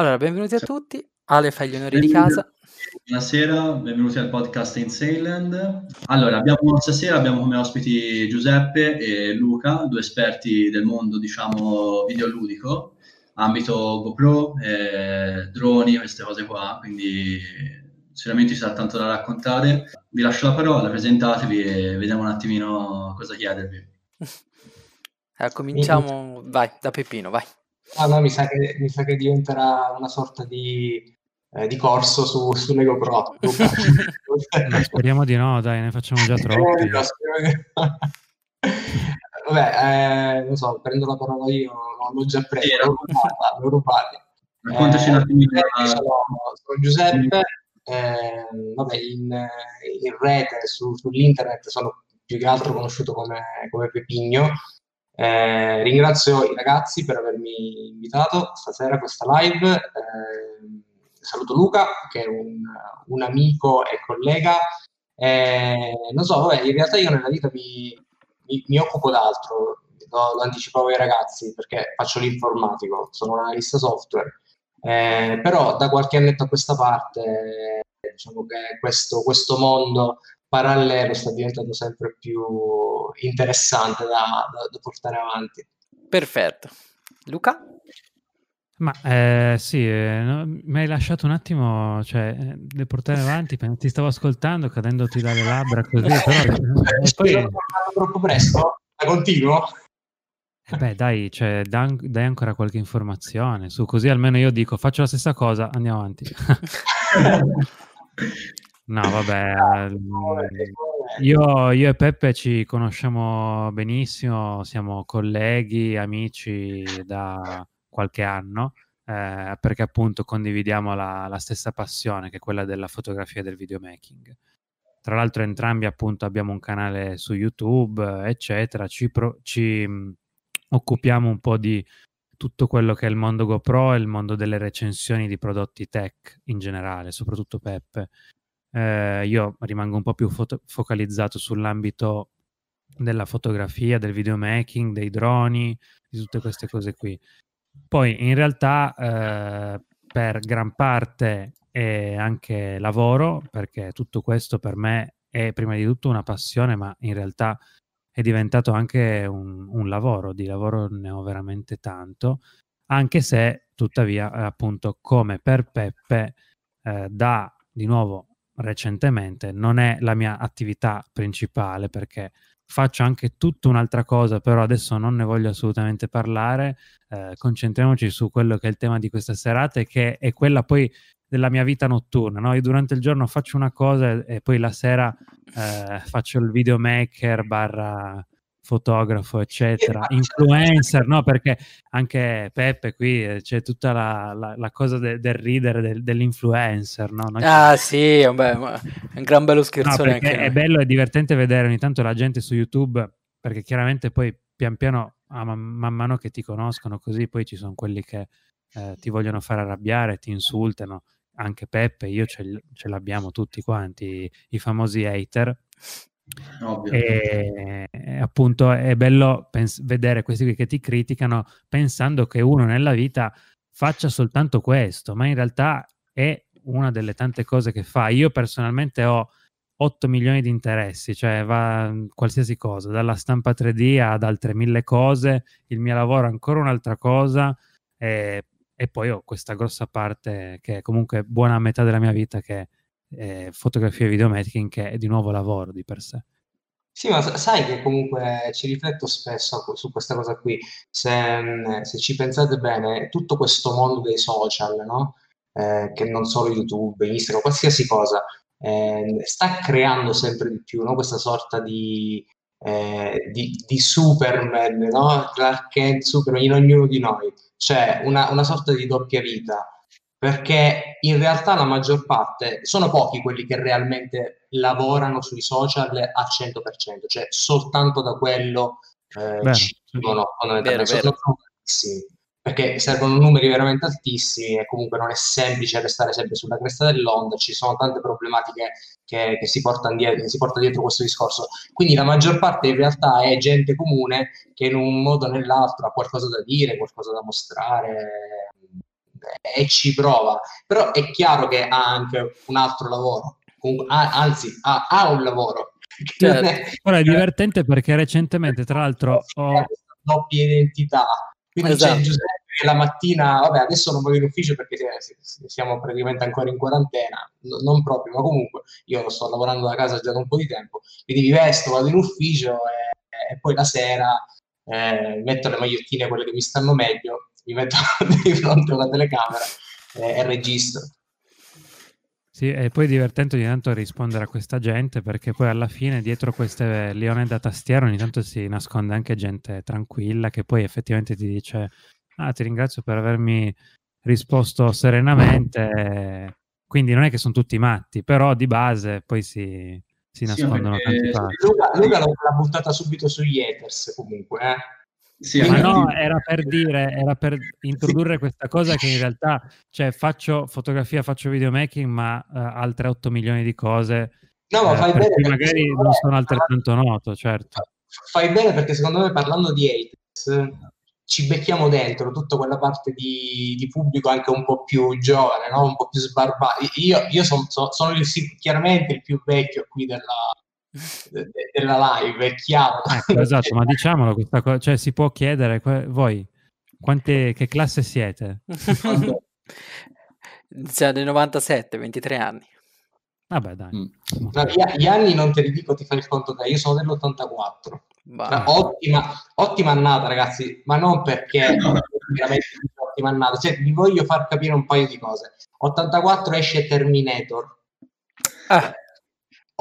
Allora, benvenuti a tutti. Ale fa gli onori di casa. Buonasera, benvenuti al podcast Insayland. Allora, abbiamo, stasera abbiamo come ospiti Giuseppe e Luca, due esperti del mondo, diciamo, videoludico, ambito GoPro, eh, droni, queste cose qua, quindi sicuramente ci sarà tanto da raccontare. Vi lascio la parola, presentatevi e vediamo un attimino cosa chiedervi. Eh, cominciamo, vai, da Peppino, vai. Ah, no, mi sa che, mi sa che diventerà una sorta di, eh, di corso su, su Lego Pro. speriamo di no, dai, ne facciamo già troppi. Vabbè, eh, non so, prendo la parola io, l'ho già preso, sì, l'ho rubata, l'ho rubata. Raccontaci un attimo. Eh, sono, sono Giuseppe, eh, vabbè, in, in rete, su, sull'internet sono più che altro conosciuto come, come Pepigno, eh, ringrazio i ragazzi per avermi invitato stasera a questa live. Eh, saluto Luca, che è un, un amico e collega. Eh, non so, vabbè, in realtà io nella vita mi, mi, mi occupo d'altro, lo, lo, anticipavo ai ragazzi perché faccio l'informatico, sono un analista software. Eh, però da qualche annetto a questa parte, diciamo che questo, questo mondo parallelo sta diventando sempre più interessante da, da, da portare avanti. Perfetto. Luca? Ma eh, sì, eh, no, mi hai lasciato un attimo, cioè, le portare avanti, ti stavo ascoltando cadendoti dalle labbra così, però... e poi... troppo presto? La continuo? Eh beh, dai, cioè, dai, dai ancora qualche informazione su, così almeno io dico, faccio la stessa cosa, andiamo avanti. No, vabbè, ehm, io, io, e Peppe ci conosciamo benissimo, siamo colleghi, amici da qualche anno, eh, perché appunto condividiamo la, la, stessa passione che è quella della fotografia e del videomaking. Tra l'altro entrambi appunto abbiamo un canale su YouTube, eccetera, ci, pro, ci mh, mm, occupiamo un po' di tutto quello che è il mondo GoPro e il mondo delle recensioni di prodotti tech in generale, soprattutto Peppe. Eh, io rimango un po' più foto- focalizzato sull'ambito della fotografia, del videomaking, dei droni, di tutte queste cose qui. Poi in realtà eh, per gran parte è anche lavoro, perché tutto questo per me è prima di tutto una passione, ma in realtà è diventato anche un, un lavoro, di lavoro ne ho veramente tanto, anche se tuttavia appunto come per Peppe eh, da di nuovo recentemente, non è la mia attività principale perché faccio anche tutta un'altra cosa, però adesso non ne voglio assolutamente parlare. Eh, concentriamoci su quello che è il tema di questa serata e che è quella poi della mia vita notturna. No? Io durante il giorno faccio una cosa e, e poi la sera eh, faccio il videomaker barra fotografo, eccetera, influencer, no? Perché anche Peppe qui eh, c'è tutta la, la, la cosa de, del ridere del, dell'influencer, no? Noi ah, sì, vabbè, è un gran bello scherzone. No, è bello e divertente vedere ogni tanto la gente su YouTube, perché chiaramente poi pian piano, man, man mano che ti conoscono così, poi ci sono quelli che eh, ti vogliono fare arrabbiare, ti insultano. Anche Peppe, io ce l'abbiamo tutti quanti, i famosi hater e, appunto è bello pens- vedere questi qui che ti criticano pensando che uno nella vita faccia soltanto questo, ma in realtà è una delle tante cose che fa. Io personalmente ho 8 milioni di interessi, cioè va qualsiasi cosa, dalla stampa 3D ad altre mille cose, il mio lavoro è ancora un'altra cosa e, e poi ho questa grossa parte che è comunque buona metà della mia vita che eh, fotografia e videomaking che è di nuovo lavoro di per sé. Sì, ma sai che comunque ci rifletto spesso su questa cosa qui. Se, mm, se ci pensate bene, tutto questo mondo dei social, no? Eh, che non solo YouTube, Instagram, qualsiasi cosa, eh, sta creando sempre di più no? questa sorta di, eh, di, di Superman, no? Clark Kent, Superman in ognuno di noi. C'è una, una sorta di doppia vita perché in realtà la maggior parte sono pochi quelli che realmente lavorano sui social al 100%, cioè soltanto da quello eh, Beh, ci vivono fondamentalmente. Vero, vero. Perché servono numeri veramente altissimi e comunque non è semplice restare sempre sulla cresta dell'onda, ci sono tante problematiche che, che, si, dietro, che si porta dietro questo discorso. Quindi la maggior parte in realtà è gente comune che in un modo o nell'altro ha qualcosa da dire, qualcosa da mostrare, e ci prova, però è chiaro che ha anche un altro lavoro, anzi ha, ha, un lavoro. Certo. È, Ora è divertente perché recentemente, tra l'altro, ho... doppia identità. Quindi esatto. c'è Giuseppe che la mattina, vabbè, adesso non vado in ufficio perché siamo praticamente ancora in quarantena, non proprio, ma comunque io sto lavorando da casa già da un po' di tempo, quindi mi vesto, vado in ufficio e, e poi la sera eh, metto le magliottine, quelle che mi stanno meglio, mi metto di fronte alla telecamera eh, e registro. Sì, e poi è divertente ogni tanto rispondere a questa gente perché poi alla fine dietro queste leone da tastiera ogni tanto si nasconde anche gente tranquilla che poi effettivamente ti dice ah ti ringrazio per avermi risposto serenamente quindi non è che sono tutti matti però di base poi si, si nascondono sì, tanti fatti. Luca, Luca l'ha buttata subito sugli haters comunque, eh? Sì, ma no, era per dire, era per introdurre sì. questa cosa che in realtà, cioè, faccio fotografia, faccio videomaking, ma uh, altre 8 milioni di cose. No, ma eh, fai bene. Magari non sono altrettanto noto, certo. Fai bene perché secondo me parlando di haters ci becchiamo dentro tutta quella parte di, di pubblico anche un po' più giovane, no? un po' più sbarbato. Io, io son, so, sono il, chiaramente il più vecchio qui della, de, della live, è chiaro. Ecco, esatto, ma diciamolo questa cosa, cioè si può chiedere, voi quante, che classe siete? Cioè, del 97, 23 anni. Vabbè, dai. Mm. No, gli, gli, anni non te li dico, ti fai il conto te. Io sono dell'84. Cioè, ottima, ottima annata, ragazzi, ma non perché veramente ottima annata. Cioè, vi voglio far capire un paio di cose. 84 esce Terminator. Ah.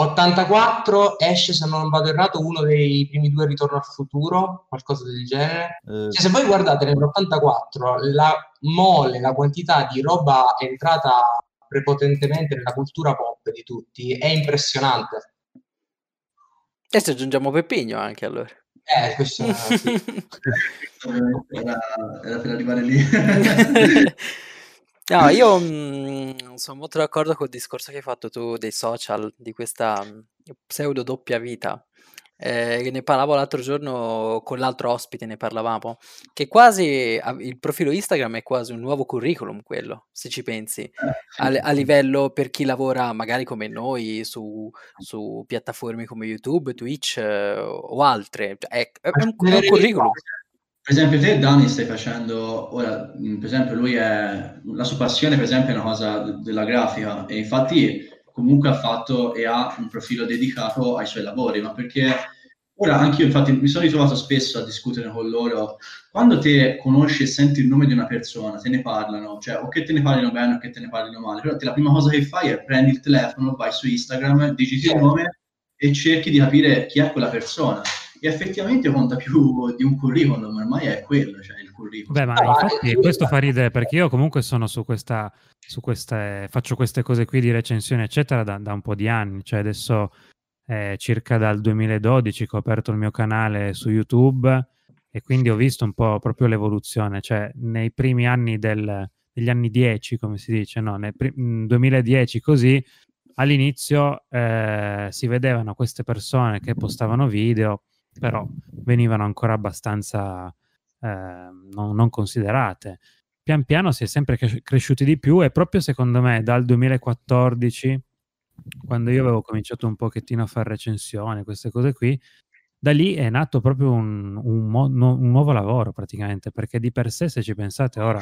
84 esce, se non vado errato, uno dei primi due Ritorno al futuro, qualcosa del genere. Eh. Cioè, se voi guardate nell'84 la mole, la quantità di roba entrata prepotentemente nella cultura pop di tutti è impressionante. E se aggiungiamo Peppigno anche allora. Eh, questo era, sì. era, era per arrivare lì. No, io mh, mm, sono molto d'accordo col discorso che hai fatto tu dei social, di questa mh, pseudo doppia vita. Eh, ne parlavo l'altro giorno con l'altro ospite, ne parlavamo, che quasi il profilo Instagram è quasi un nuovo curriculum quello, se ci pensi, eh, a, a livello per chi lavora magari come noi su, su piattaforme come YouTube, Twitch eh, o altre, è, è un, è un curriculum. Per esempio, te, Dani, stai facendo ora, per esempio, lui è la sua passione, per esempio, è una cosa della grafica, e infatti comunque ha fatto e ha un profilo dedicato ai suoi lavori, ma perché ora anche io infatti mi sono ritrovato spesso a discutere con loro, quando te conosci e senti il nome di una persona, te ne parlano, cioè o che te ne parlino bene o che te ne parlino male, però te la prima cosa che fai è prendi il telefono, vai su Instagram, digiti il nome e cerchi di capire chi è quella persona e effettivamente conta più di un curriculum, ormai è quello, cioè il curriculum. Beh, ma infatti questo fa ridere perché io comunque sono su questa, su queste, faccio queste cose qui di recensione, eccetera, da, da un po' di anni, cioè adesso eh, circa dal 2012 che ho aperto il mio canale su YouTube e quindi ho visto un po' proprio l'evoluzione, cioè nei primi anni del, degli anni 10, come si dice, no, nel prim- 2010 così, all'inizio eh, si vedevano queste persone che postavano video però venivano ancora abbastanza eh, non, non, considerate. Pian piano si è sempre cresciuti di più e proprio secondo me dal 2014, quando io avevo cominciato un pochettino a fare recensioni, queste cose qui, da lì è nato proprio un, un, mo- un nuovo lavoro praticamente, perché di per sé se ci pensate ora,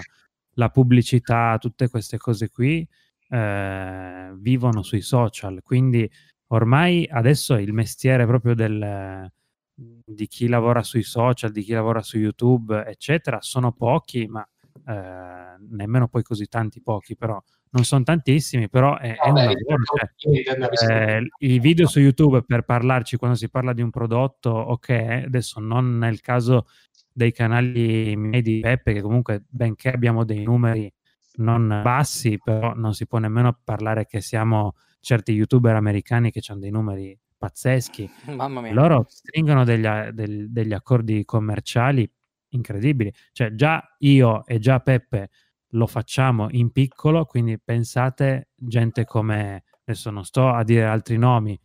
la pubblicità, tutte queste cose qui, eh, vivono sui social, quindi ormai adesso il mestiere proprio del, di chi lavora sui social, di chi lavora su YouTube, eccetera, sono pochi, ma eh, nemmeno poi così tanti pochi, però non sono tantissimi, però è, è un lavoro. Cioè, eh, I video su YouTube per parlarci quando si parla di un prodotto, ok, adesso non nel caso dei canali medi Peppe, che comunque benché abbiamo dei numeri non bassi, però non si può nemmeno parlare che siamo certi youtuber americani che hanno dei numeri pazzeschi. Mamma mia. Loro stringono degli, del, degli accordi commerciali incredibili. Cioè, già io e già Peppe lo facciamo in piccolo, quindi pensate gente come, adesso non sto a dire altri nomi,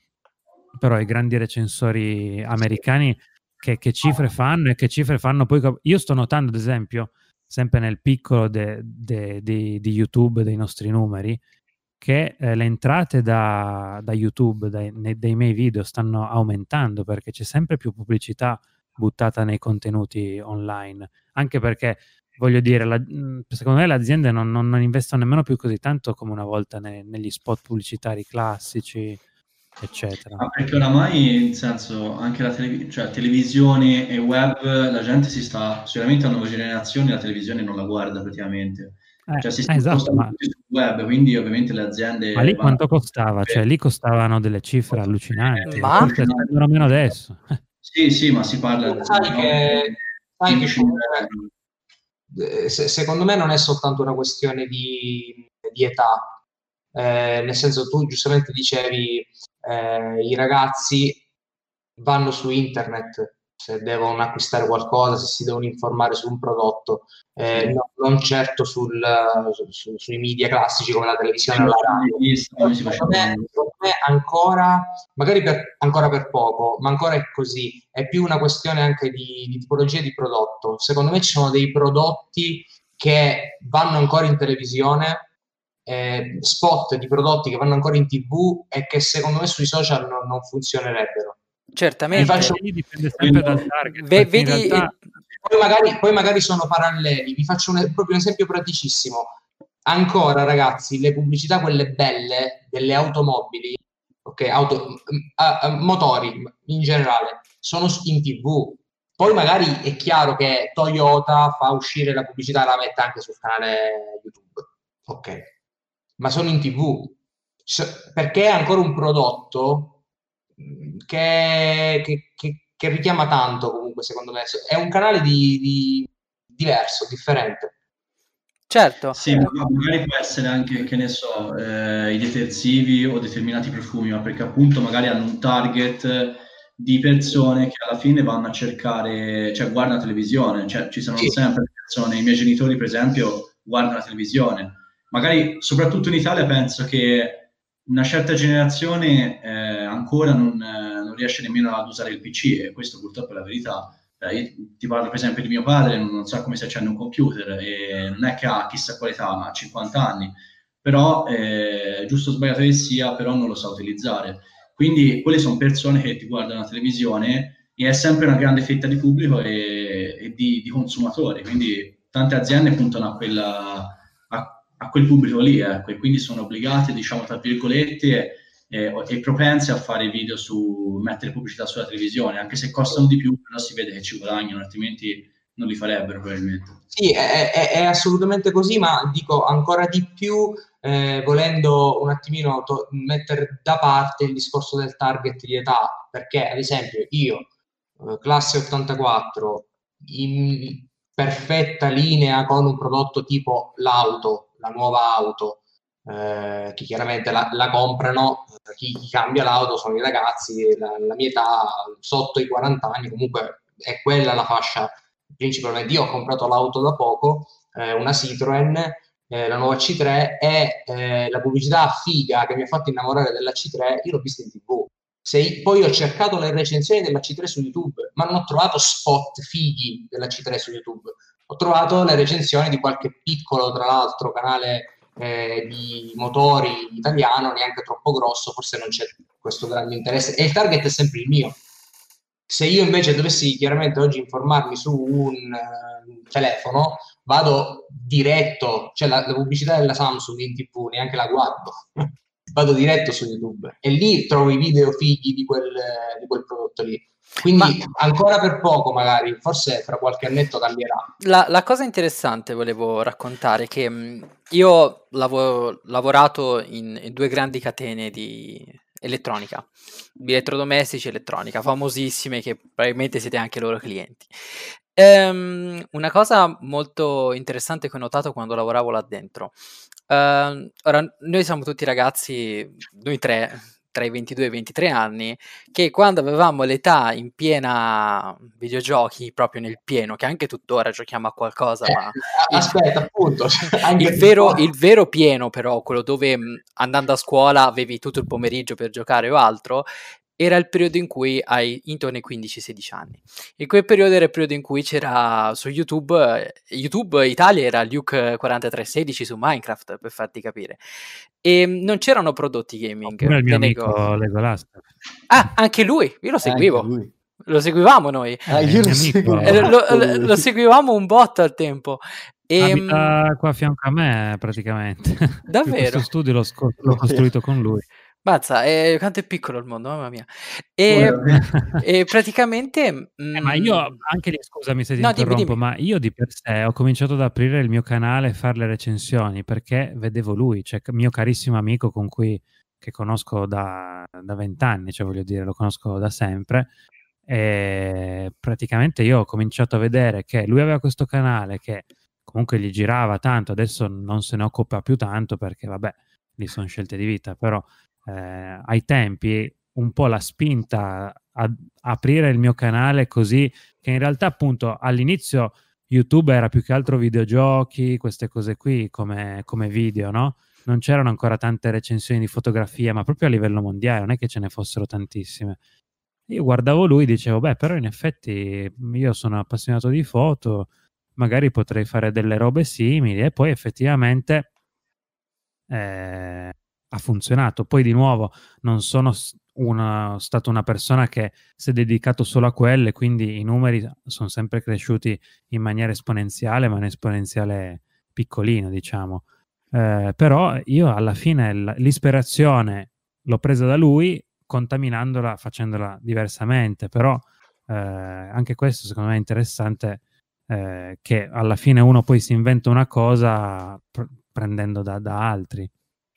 però i grandi recensori americani che, che cifre fanno e che cifre fanno poi. Io sto notando, ad esempio, sempre nel piccolo de, de, de, di YouTube, dei nostri numeri, che eh, le entrate da, da YouTube, dai, nei, dei miei video, stanno aumentando perché c'è sempre più pubblicità buttata nei contenuti online, anche perché voglio dire, la, mhmm, secondo me le aziende non, non, non, investono nemmeno più così tanto come una volta ne, negli spot pubblicitari classici, eccetera. Ah, perché oramai, nel senso, anche la tele, cioè, televisione e web, la gente si sta, sicuramente a nuove generazioni la televisione non la guarda praticamente. Eh, cioè si sta esatto, ma... sul web, quindi ovviamente le aziende... Ma lì quanto costava? Cioè lì costavano delle cifre allucinanti, ma... forse spendono meno adesso. Sì, sì, ma si parla... Sai di... che... Sai che eh, secondo me non è soltanto una questione di, di età, eh, nel senso tu giustamente dicevi eh, i ragazzi vanno su internet se devono acquistare qualcosa, se si devono informare su un prodotto, eh, no, non certo sul, su, su, sui media classici come la televisione o la radio. Secondo me, me ancora, magari per, ancora per poco, ma ancora è così, è più una questione anche di, di tipologia di prodotto. Secondo me ci sono dei prodotti che vanno ancora in televisione eh, spot di prodotti che vanno ancora in tv e che secondo me sui social non, non funzionerebbero. Certamente. Faccio... Dipende sempre dal target. Ve, vedi... Realtà... Poi, magari, poi, magari, sono paralleli. Vi faccio un, proprio un esempio praticissimo. Ancora, ragazzi, le pubblicità, quelle belle, delle automobili, ok, auto, uh, uh, motori in generale, sono in tv. Poi magari è chiaro che Toyota fa uscire la pubblicità e la mette anche sul canale YouTube. Ok. Ma sono in tv. Perché è ancora un prodotto che, che, che, che, richiama tanto comunque secondo me. È un canale di, di diverso, differente. Certo. Sì, ma magari può essere anche, che ne so, eh, i detersivi o determinati profumi, ma perché appunto magari hanno un target di persone che alla fine vanno a cercare, cioè guardano la televisione, cioè ci sono sì. sempre persone, i miei genitori per esempio guardano la televisione, magari soprattutto in Italia penso che una certa generazione eh, ancora non, eh, non, riesce nemmeno ad usare il PC e questo purtroppo è la verità. Eh, io ti parlo per esempio di mio padre, non sa come si accende un computer e non è che ha chissà quale età, ha 50 anni, però eh, giusto o sbagliato che sia, però non lo sa utilizzare. Quindi quelle sono persone che ti guardano la televisione e è sempre una grande fetta di pubblico e, e di, di consumatori, quindi tante aziende puntano a quella a quel pubblico lì, ecco, e quindi sono obbligate, diciamo, tra virgolette, e, e propense a fare video su, mettere pubblicità sulla televisione, anche se costano di più, però si vede che ci guadagnano, altrimenti non li farebbero probabilmente. Sì, è, è, è assolutamente così, ma dico ancora di più, eh, volendo un attimino to- mettere da parte il discorso del target di età, perché ad esempio io, eh, classe 84, in perfetta linea con un prodotto tipo l'auto, la nuova auto, eh, che chiaramente la, la comprano, chi, chi, cambia l'auto sono i ragazzi, la, la, mia età sotto i 40 anni, comunque è quella la fascia principalmente. Io ho comprato l'auto da poco, eh, una Citroen, eh, la nuova C3 e eh, la pubblicità figa che mi ha fatto innamorare della C3, io l'ho vista in tv. Se, poi ho cercato le recensioni della C3 su YouTube, ma non ho trovato spot fighi della C3 su YouTube ho trovato le recensioni di qualche piccolo, tra l'altro, canale eh, di motori italiano, neanche troppo grosso, forse non c'è questo grande interesse. E il target è sempre il mio. Se io invece dovessi chiaramente oggi informarmi su un uh, telefono, vado diretto, cioè la, la, pubblicità della Samsung in tv neanche la guardo, vado diretto su YouTube e lì trovo i video fighi di quel, di quel prodotto lì. Quindi Ma, ancora per poco magari, forse fra qualche annetto cambierà. La, la cosa interessante volevo raccontare è che mh, io ho lav- lavorato in, in, due grandi catene di elettronica, di elettrodomestici e elettronica, famosissime che probabilmente siete anche loro clienti. Ehm, una cosa molto interessante che ho notato quando lavoravo là dentro, ehm, ora noi siamo tutti ragazzi, noi tre, tra i 22 e i 23 anni, che quando avevamo l'età in piena videogiochi, proprio nel pieno, che anche tuttora giochiamo a qualcosa, eh, ma... Aspetta, appunto. il, vero, il vero pieno però, quello dove andando a scuola avevi tutto il pomeriggio per giocare o altro, era il periodo in cui hai intorno ai 15-16 anni. In quel periodo era il periodo in cui c'era su YouTube, eh, YouTube Italia era Luke 4316 su Minecraft, per farti capire. E ehm, non c'erano prodotti gaming. Oppure il mio amico Legolas. Ah, anche lui, io lo seguivo. Lui. Lo seguivamo noi. Ah, io lo, seguivo. Eh, lo, lo, lo, seguivamo un botto al tempo. E, Abita ehm, qua a fianco a me praticamente. Davvero? Questo studio l'ho, l'ho costruito con lui. Mazza, eh, quanto è piccolo il mondo, mamma mia. E, e praticamente... Eh, ma io mm, anche lì, scusami se ti no, interrompo, dimmi, dimmi. ma io di per sé ho cominciato ad aprire il mio canale e fare le recensioni perché vedevo lui, cioè mio carissimo amico con cui che conosco da vent'anni, cioè voglio dire, lo conosco da sempre. E praticamente io ho cominciato a vedere che lui aveva questo canale che comunque gli girava tanto, adesso non se ne occupa più tanto perché vabbè, lì sono scelte di vita, però eh, ai tempi un po' la spinta a aprire il mio canale così che in realtà appunto all'inizio YouTube era più che altro videogiochi, queste cose qui come, come video, no? Non c'erano ancora tante recensioni di fotografia, ma proprio a livello mondiale, non è che ce ne fossero tantissime. Io guardavo lui e dicevo, beh, però in effetti io sono appassionato di foto, magari potrei fare delle robe simili e poi effettivamente eh, ha funzionato. Poi di nuovo non sono una, stato una persona che si è dedicato solo a quelle, quindi i numeri sono sempre cresciuti in maniera esponenziale, ma in esponenziale piccolina, diciamo. Eh, però io alla fine l'ispirazione l'ho presa da lui, contaminandola, facendola diversamente, però eh, anche questo secondo me è interessante eh, che alla fine uno poi si inventa una cosa pr- prendendo da, da altri.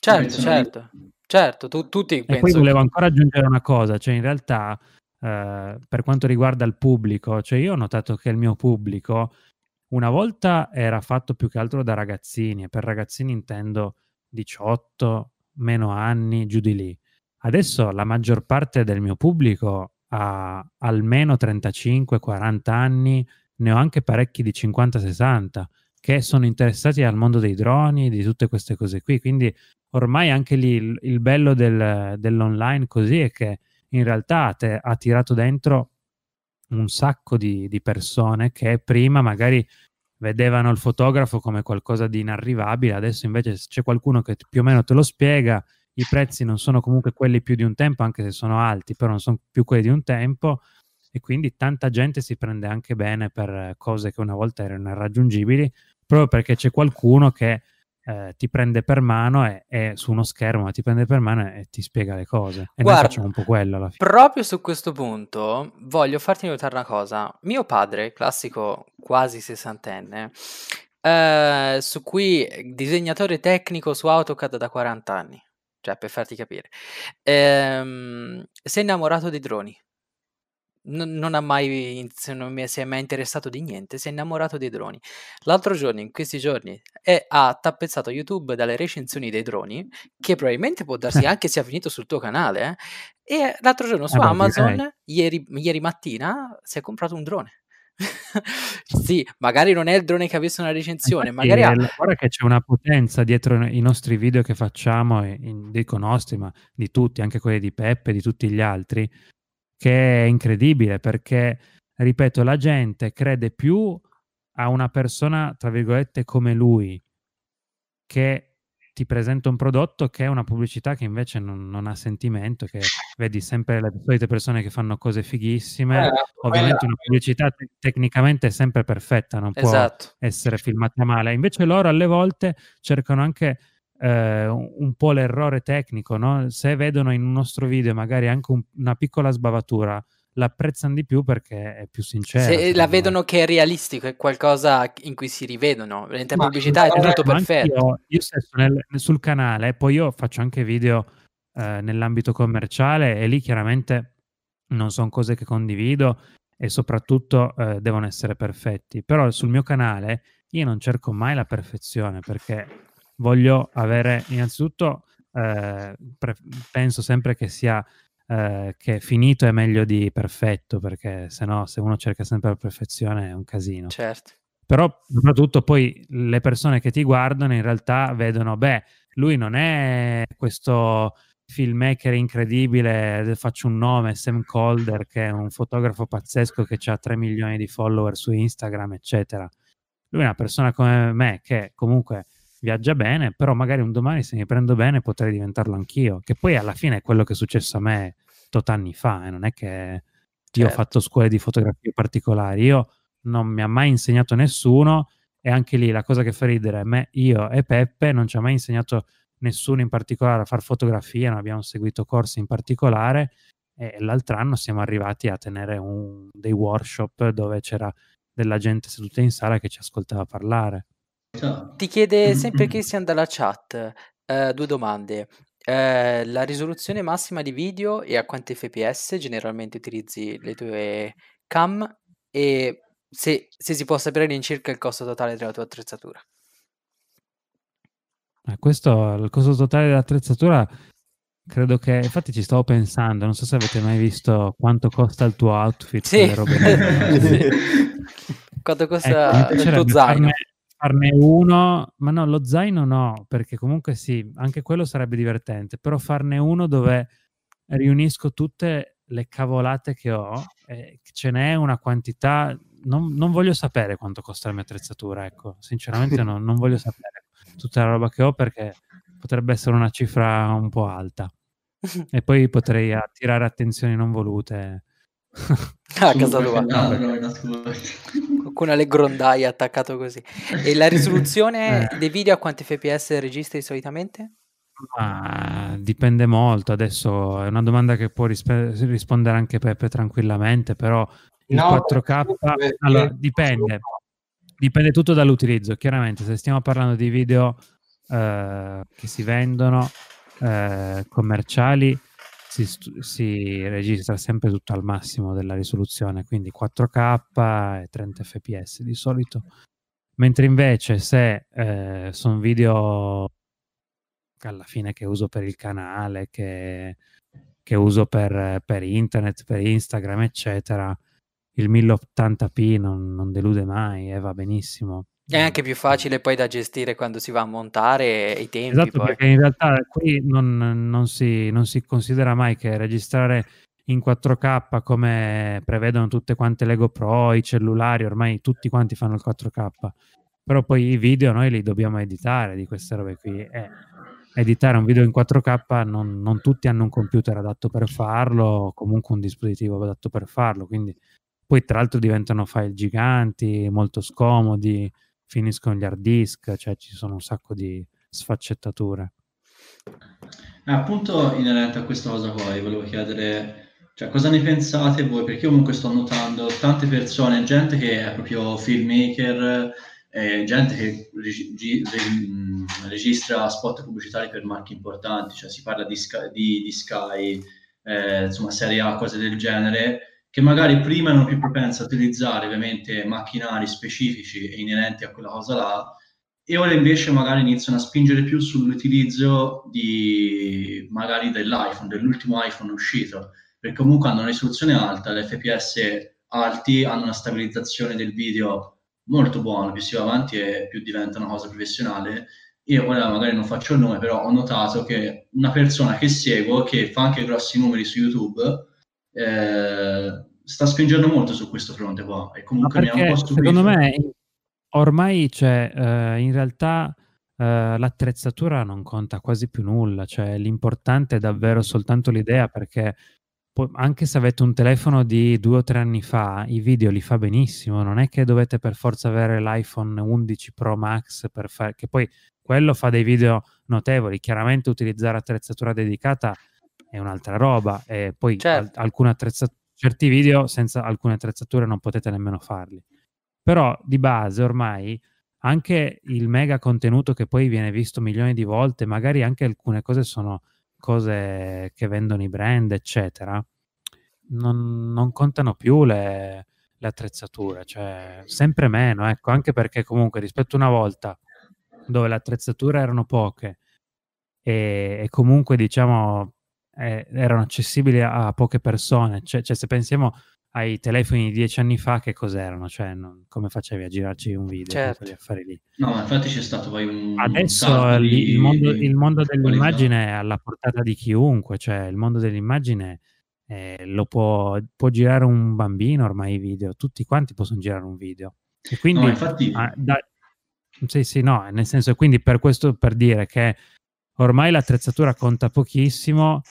Certo, certo, certo, tu, tutti E poi volevo ancora aggiungere una cosa, cioè in realtà eh, per quanto riguarda il pubblico, cioè io ho notato che il mio pubblico una volta era fatto più che altro da ragazzini, e per ragazzini intendo 18, meno anni, giù di lì. Adesso la maggior parte del mio pubblico ha almeno 35-40 anni, ne ho anche parecchi di 50-60 che sono interessati al mondo dei droni, di tutte queste cose qui. Quindi ormai anche lì il, il bello del, dell'online così è che in realtà te, ha tirato dentro un sacco di, di, persone che prima magari vedevano il fotografo come qualcosa di inarrivabile, adesso invece c'è qualcuno che più o meno te lo spiega, i prezzi non sono comunque quelli più di un tempo, anche se sono alti, però non sono più quelli di un tempo e quindi tanta gente si prende anche bene per cose che una volta erano irraggiungibili, proprio perché c'è qualcuno che eh, ti prende per mano e, e, su uno schermo ti prende per mano e, ti spiega le cose. E Guarda, noi facciamo un po' quello alla fine. Proprio su questo punto voglio farti notare una cosa. Mio padre, classico quasi sessantenne, eh, su cui disegnatore tecnico su AutoCAD da 40 anni, cioè per farti capire, ehm, si è innamorato dei droni non non ha mai se non mi si è mai interessato di niente, si è innamorato dei droni. L'altro giorno, in questi giorni, è ha tappezzato YouTube dalle recensioni dei droni, che probabilmente può darsi anche sia finito sul tuo canale, eh, e l'altro giorno su Eh Amazon, ieri ieri mattina, si è comprato un drone. Sì, magari non è il drone che ha visto una recensione, Infatti magari ha guarda che c'è una potenza dietro i nostri video che facciamo, e in dico nostri, ma di tutti, anche quelli di Peppe, di tutti gli altri, che è incredibile perché, ripeto, la gente crede più a una persona, tra virgolette, come lui, che ti presenta un prodotto che è una pubblicità che invece non, non ha sentimento, che vedi sempre le solite persone che fanno cose fighissime. Eh, Ovviamente una pubblicità te- tecnicamente è sempre perfetta, non può esatto. essere filmata male. Invece loro alle volte cercano anche eh, un po' l'errore tecnico, no? se vedono in un nostro video magari anche un, una piccola sbavatura, l'apprezzano di più perché è più sincero. Se la vedono che è realistico, è qualcosa in cui si rivedono, la pubblicità è tutto perfetto. Io, io stesso nel, sul canale, poi io faccio anche video eh, nell'ambito commerciale e lì chiaramente non sono cose che condivido e soprattutto eh, devono essere perfetti, però sul mio canale io non cerco mai la perfezione perché voglio avere innanzitutto, eh, pre- penso sempre che sia eh, che finito è meglio di perfetto, perché se no, se uno cerca sempre la perfezione è un casino. Certo. Però soprattutto poi le persone che ti guardano in realtà vedono, beh, lui non è questo filmmaker incredibile, faccio un nome, Sam Calder, che è un fotografo pazzesco che ha 3 milioni di follower su Instagram, eccetera. Lui è una persona come me che comunque viaggia bene, però magari un domani se mi prendo bene potrei diventarlo anch'io, che poi alla fine è quello che è successo a me tot anni fa, e eh, non è che io certo. ho fatto scuole di fotografie particolari, io non mi ha mai insegnato nessuno e anche lì la cosa che fa ridere me, io e Peppe non ci ha mai insegnato nessuno in particolare a fare fotografia, non abbiamo seguito corsi in particolare e l'altro anno siamo arrivati a tenere un, dei workshop dove c'era della gente seduta in sala che ci ascoltava parlare. Ti chiede sempre Christian dalla chat eh, due domande. Eh, la risoluzione massima di video e a quanti fps generalmente utilizzi le tue cam e se, se si può sapere all'incirca il costo totale della tua attrezzatura. Eh, questo, il costo totale dell'attrezzatura, credo che, infatti ci stavo pensando, non so se avete mai visto quanto costa il tuo outfit. Sì. sì. quanto costa ecco, il tuo zaino? Farne, farne uno, ma no, lo zaino no, perché comunque sì, anche quello sarebbe divertente, però farne uno dove riunisco tutte le cavolate che ho, eh, ce n'è una quantità, non, non, voglio sapere quanto costa la mia attrezzatura, ecco, sinceramente no, non voglio sapere tutta la roba che ho perché potrebbe essere una cifra un po' alta. e poi potrei attirare attenzioni non volute. a casa tua. Con alle grondaie attaccato così. E la risoluzione eh. dei video a quanti fps registri solitamente? Ma dipende molto. Adesso è una domanda che può rispe- rispondere anche Peppe tranquillamente, però il no, 4K allora, dipende. Dipende tutto dall'utilizzo. Chiaramente, se stiamo parlando di video eh, che si vendono eh, commerciali, si, si, registra sempre tutto al massimo della risoluzione, quindi 4K e 30 fps di solito. Mentre invece se eh, sono video alla fine che uso per il canale, che, che uso per, per internet, per Instagram, eccetera, il 1080p non, non delude mai e va benissimo. È anche più facile poi da gestire quando si va a montare i tempi. Esatto, poi. perché in realtà qui non, non, si, non, si, considera mai che registrare in 4K come prevedono tutte quante le GoPro, i cellulari, ormai tutti quanti fanno il 4K. Però poi i video noi li dobbiamo editare di queste robe qui. E editare un video in 4K non, non tutti hanno un computer adatto per farlo, comunque un dispositivo adatto per farlo, quindi poi tra l'altro diventano file giganti, molto scomodi, finiscono gli hard disk, cioè ci sono un sacco di sfaccettature. Eh, appunto, inerente a questa cosa poi, volevo chiedere, cioè, cosa ne pensate voi? Perché io comunque sto notando tante persone, gente che è proprio filmmaker, eh, gente che regi- reg- registra spot pubblicitari per marchi importanti, cioè si parla di Sky, di, di Sky eh, insomma, serie A, cose del genere, che magari prima erano più propense a utilizzare ovviamente macchinari specifici e inerenti a quella cosa là, e ora invece magari iniziano a spingere più sull'utilizzo di magari dell'iPhone, dell'ultimo iPhone uscito, perché comunque hanno una risoluzione alta, l'FPS alti, hanno una stabilizzazione del video molto buona, più si va avanti e più diventa una cosa professionale. Io ora magari non faccio il nome, però ho notato che una persona che seguo, che fa anche grossi numeri su YouTube, eh, sta spingendo molto su questo fronte qua e comunque mi ha un po' stupito. Secondo me ormai c'è eh, in realtà eh, l'attrezzatura non conta quasi più nulla, cioè l'importante è davvero soltanto l'idea perché po- anche se avete un telefono di due o tre anni fa, i video li fa benissimo, non è che dovete per forza avere l'iPhone 11 Pro Max per fare, che poi quello fa dei video notevoli, chiaramente utilizzare attrezzatura dedicata è un'altra roba. E poi certo. al- certi video senza alcune attrezzature non potete nemmeno farli. Però di base ormai anche il mega contenuto che poi viene visto milioni di volte, magari anche alcune cose sono cose che vendono i brand, eccetera, non, non contano più le, le, attrezzature, cioè sempre meno, ecco, anche perché comunque rispetto a una volta dove le attrezzature erano poche e, e comunque diciamo eh, erano accessibili a, a poche persone. Cioè, cioè, se pensiamo ai telefoni di dieci anni fa, che cos'erano? Cioè, non, come facevi a girarci un video? Certo. lì? No, ma infatti c'è stato poi un... Adesso un il, il, mondo, il mondo dell'immagine qualità. è alla portata di chiunque, cioè il mondo dell'immagine eh, lo può, può, girare un bambino ormai i video, tutti quanti possono girare un video. E quindi... No, infatti... Ah, da, sì, sì, no, nel senso, quindi per questo per dire che ormai l'attrezzatura conta pochissimo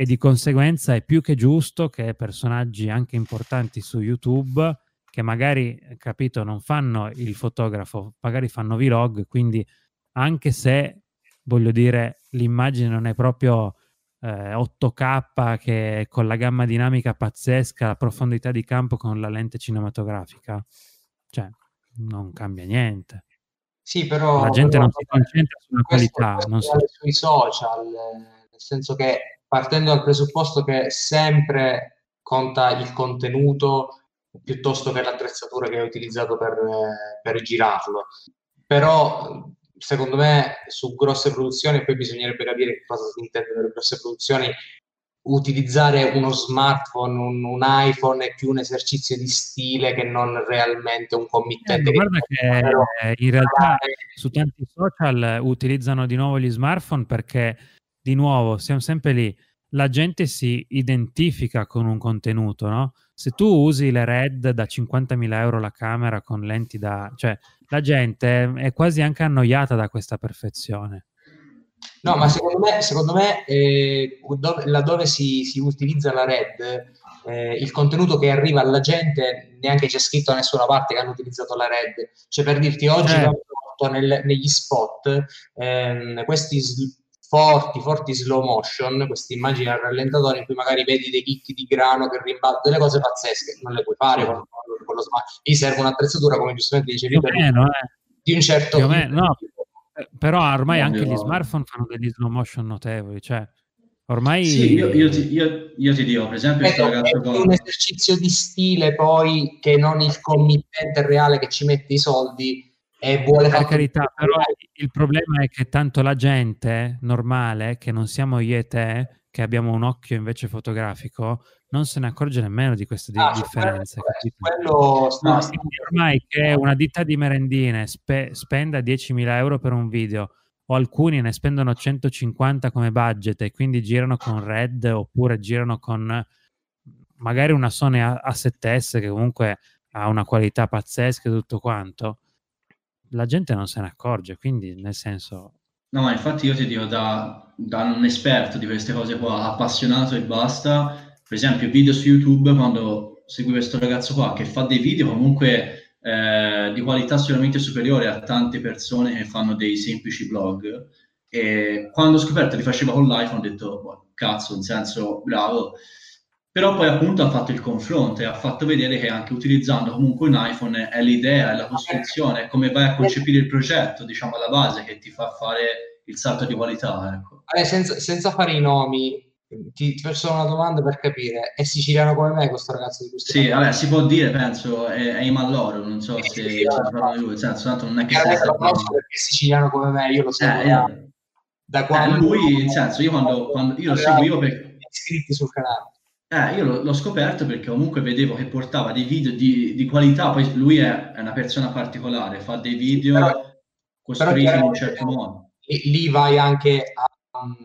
e di conseguenza è più che giusto che personaggi anche importanti su YouTube che magari, capito, non fanno il fotografo, magari fanno vlog, quindi anche se, voglio dire, l'immagine non è proprio eh, 8K che con la gamma dinamica pazzesca, la profondità di campo con la lente cinematografica, cioè non cambia niente. Sì, però la gente però, non si concentra sulla qualità, non si... sui social, nel senso che partendo dal presupposto che sempre conta il contenuto piuttosto che l'attrezzatura che hai utilizzato per, per girarlo. Però secondo me su grosse produzioni, poi bisognerebbe capire che cosa si intende per grosse produzioni, utilizzare uno smartphone, un, un, iPhone è più un esercizio di stile che non realmente un committente. Eh, guarda che, che in realtà su tanti social utilizzano di nuovo gli smartphone perché di nuovo, siamo sempre lì. La gente si identifica con un contenuto, no? Se tu usi le RED da 50.000 euro la camera con lenti da... cioè la gente è quasi anche annoiata da questa perfezione. No, ma secondo me, secondo me eh, dove, laddove si, si, utilizza la RED, eh, il contenuto che arriva alla gente neanche c'è scritto da nessuna parte che hanno utilizzato la RED. Cioè, per dirti, oggi eh. nel, negli spot ehm, questi forti, forti slow motion, queste immagini al rallentatore in cui magari vedi dei chicchi di grano che rimbalzano, delle cose pazzesche, non le puoi fare con, con lo smart. Lì serve un'attrezzatura, come giustamente dicevi, per, meno, eh. di un certo... Meno, no. Eh, però ormai anche gli smartphone fanno degli slow motion notevoli, cioè ormai... Sì, io, io, ti, io, io ti, dico, per esempio... Ecco, è con... un esercizio di stile poi che non il committente reale che ci mette i soldi e vuole per carità, però il problema è che tanto la gente normale, che non siamo io e te, che abbiamo un occhio invece fotografico, non se ne accorge nemmeno di queste ah, differenze. Quello, quello no, ormai che una ditta di merendine spe- spenda 10.000 euro per un video o alcuni ne spendono 150 come budget e quindi girano con Red oppure girano con magari una Sony A7S che comunque ha una qualità pazzesca e tutto quanto la gente non se ne accorge, quindi nel senso... No, ma infatti io ti dico da, da un esperto di queste cose qua, appassionato e basta, per esempio video su YouTube, quando segui questo ragazzo qua che fa dei video comunque eh, di qualità sicuramente superiore a tante persone che fanno dei semplici blog, e quando ho scoperto che faceva con l'iPhone ho detto, boh, cazzo, in senso, bravo, però poi appunto ha fatto il confronto e ha fatto vedere che anche utilizzando comunque un iPhone è l'idea, è la costruzione, è come vai a concepire il progetto, diciamo alla base, che ti fa fare il salto di qualità. Ecco. Allora, senza, senza, fare i nomi, ti, ti, faccio una domanda per capire, è siciliano come me questo ragazzo di questo Sì, vabbè, si può dire, penso, è, è in Malloro, non so se ci parla di lui, nel senso, tanto non è che... Sia lo conosco perché è siciliano come me, io lo so. Eh, da, da quando... Eh, lui, nel senso, io quando, quando io lo seguivo per... iscritti sul canale. Eh, io l'ho, l'ho, scoperto perché comunque vedevo che portava dei video di, di qualità, poi lui è, è, una persona particolare, fa dei video però, costruiti però in un certo modo. Lì vai anche a, um,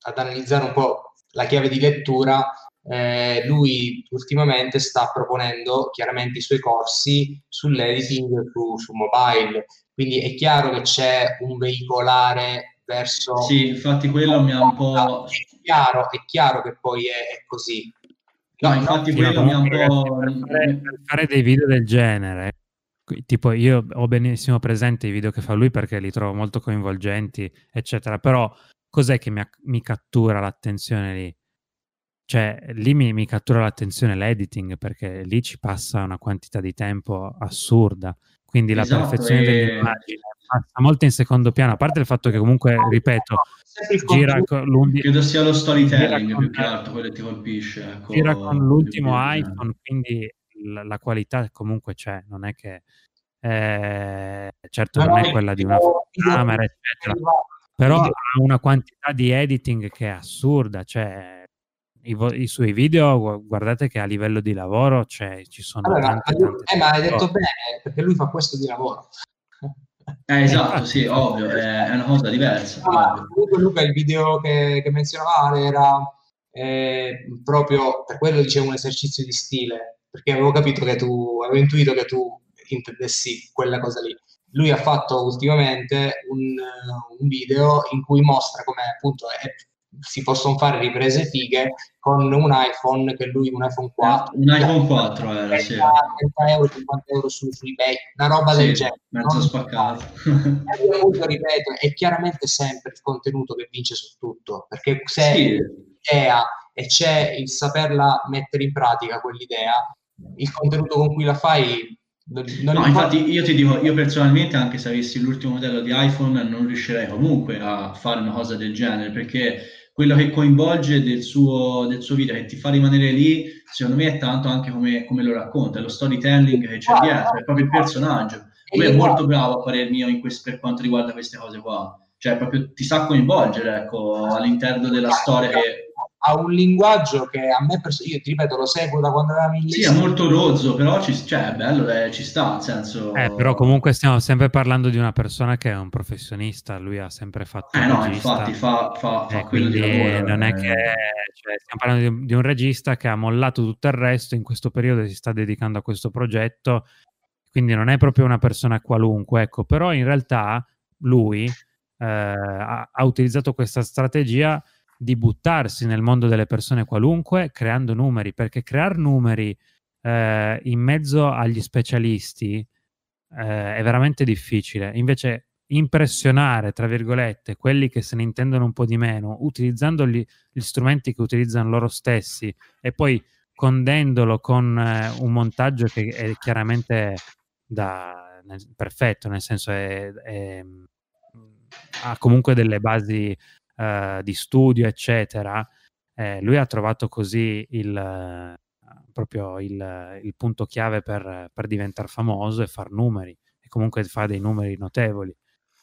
ad analizzare un po' la chiave di lettura. Eh, lui ultimamente sta proponendo chiaramente i suoi corsi sull'editing su, su mobile, quindi è chiaro che c'è un veicolare verso... Sì, infatti quello mi ha un po' chiaro, è chiaro che poi è, è così. No, infatti quello mi ha un po'... Per fare, per fare dei video del genere, tipo io ho benissimo presente i video che fa lui perché li trovo molto coinvolgenti, eccetera, però cos'è che mi, mi cattura l'attenzione lì? Cioè, lì mi, mi, cattura l'attenzione l'editing perché lì ci passa una quantità di tempo assurda. Quindi esatto, la perfezione e... dell'immagine passa molto in secondo piano, a parte il fatto che comunque, ripeto, gira con l'ultimo... Credo sia lo storytelling più che altro quello che ti colpisce. Ecco, gira con l'ultimo iPhone, quindi la, la, qualità comunque c'è, non è che... Eh, certo non è quella di una camera, eccetera, però ha una quantità di editing che è assurda, cioè i, vo- i, suoi video, guardate che a livello di lavoro cioè, ci sono allora, tante, tante eh, ma hai detto bene, perché lui fa questo di lavoro. Eh, esatto, sì, ovvio, è una cosa diversa. Ah, comunque Luca, il video che, che menzionava era eh, proprio, per quello dicevo, un esercizio di stile, perché avevo capito che tu, avevo intuito che tu intendessi quella cosa lì. Lui ha fatto ultimamente un, un video in cui mostra come appunto è si possono fare riprese fighe con un iPhone che lui un iPhone 4 un iPhone 4 era, 30, sì. 30 euro 50 euro su, su eBay una roba sì, del genere mezzo spaccato appunto ripeto è chiaramente sempre il contenuto che vince su tutto perché se sì. l'idea e c'è il saperla mettere in pratica quell'idea il contenuto con cui la fai non, non no, infatti io ti dico, io personalmente anche se avessi l'ultimo modello di iPhone non riuscirei comunque a fare una cosa del genere perché quello che coinvolge del suo, del suo video, che ti fa rimanere lì, secondo me è tanto anche come, come lo racconta, è lo storytelling che c'è dietro, è proprio il personaggio. Lui è molto bravo a parer mio in questo, per quanto riguarda queste cose qua. Cioè, proprio ti sa coinvolgere, ecco, all'interno della storia che ha un linguaggio che a me, pers- io ti ripeto, lo seguo da quando eravamo in Sì, è molto rozzo, però ci, cioè, è bello, eh, ci sta, nel senso... Eh, però comunque stiamo sempre parlando di una persona che è un professionista, lui ha sempre fatto... Eh no, regista, infatti fa, fa, fa eh, quello di lavoro. Non è eh. che... Cioè, stiamo parlando di, di, un regista che ha mollato tutto il resto, in questo periodo si sta dedicando a questo progetto, quindi non è proprio una persona qualunque, ecco, però in realtà lui eh, ha, ha utilizzato questa strategia di buttarsi nel mondo delle persone qualunque creando numeri, perché creare numeri eh, in mezzo agli specialisti eh, è veramente difficile. Invece impressionare, tra virgolette, quelli che se ne intendono un po' di meno, utilizzando gli, gli strumenti che utilizzano loro stessi e poi condendolo con eh, un montaggio che è chiaramente da, nel, perfetto, nel senso è, è, ha comunque delle basi eh, di studio, eccetera, eh, lui ha trovato così il, proprio il, il punto chiave per, per diventare famoso e far numeri, e comunque fa dei numeri notevoli.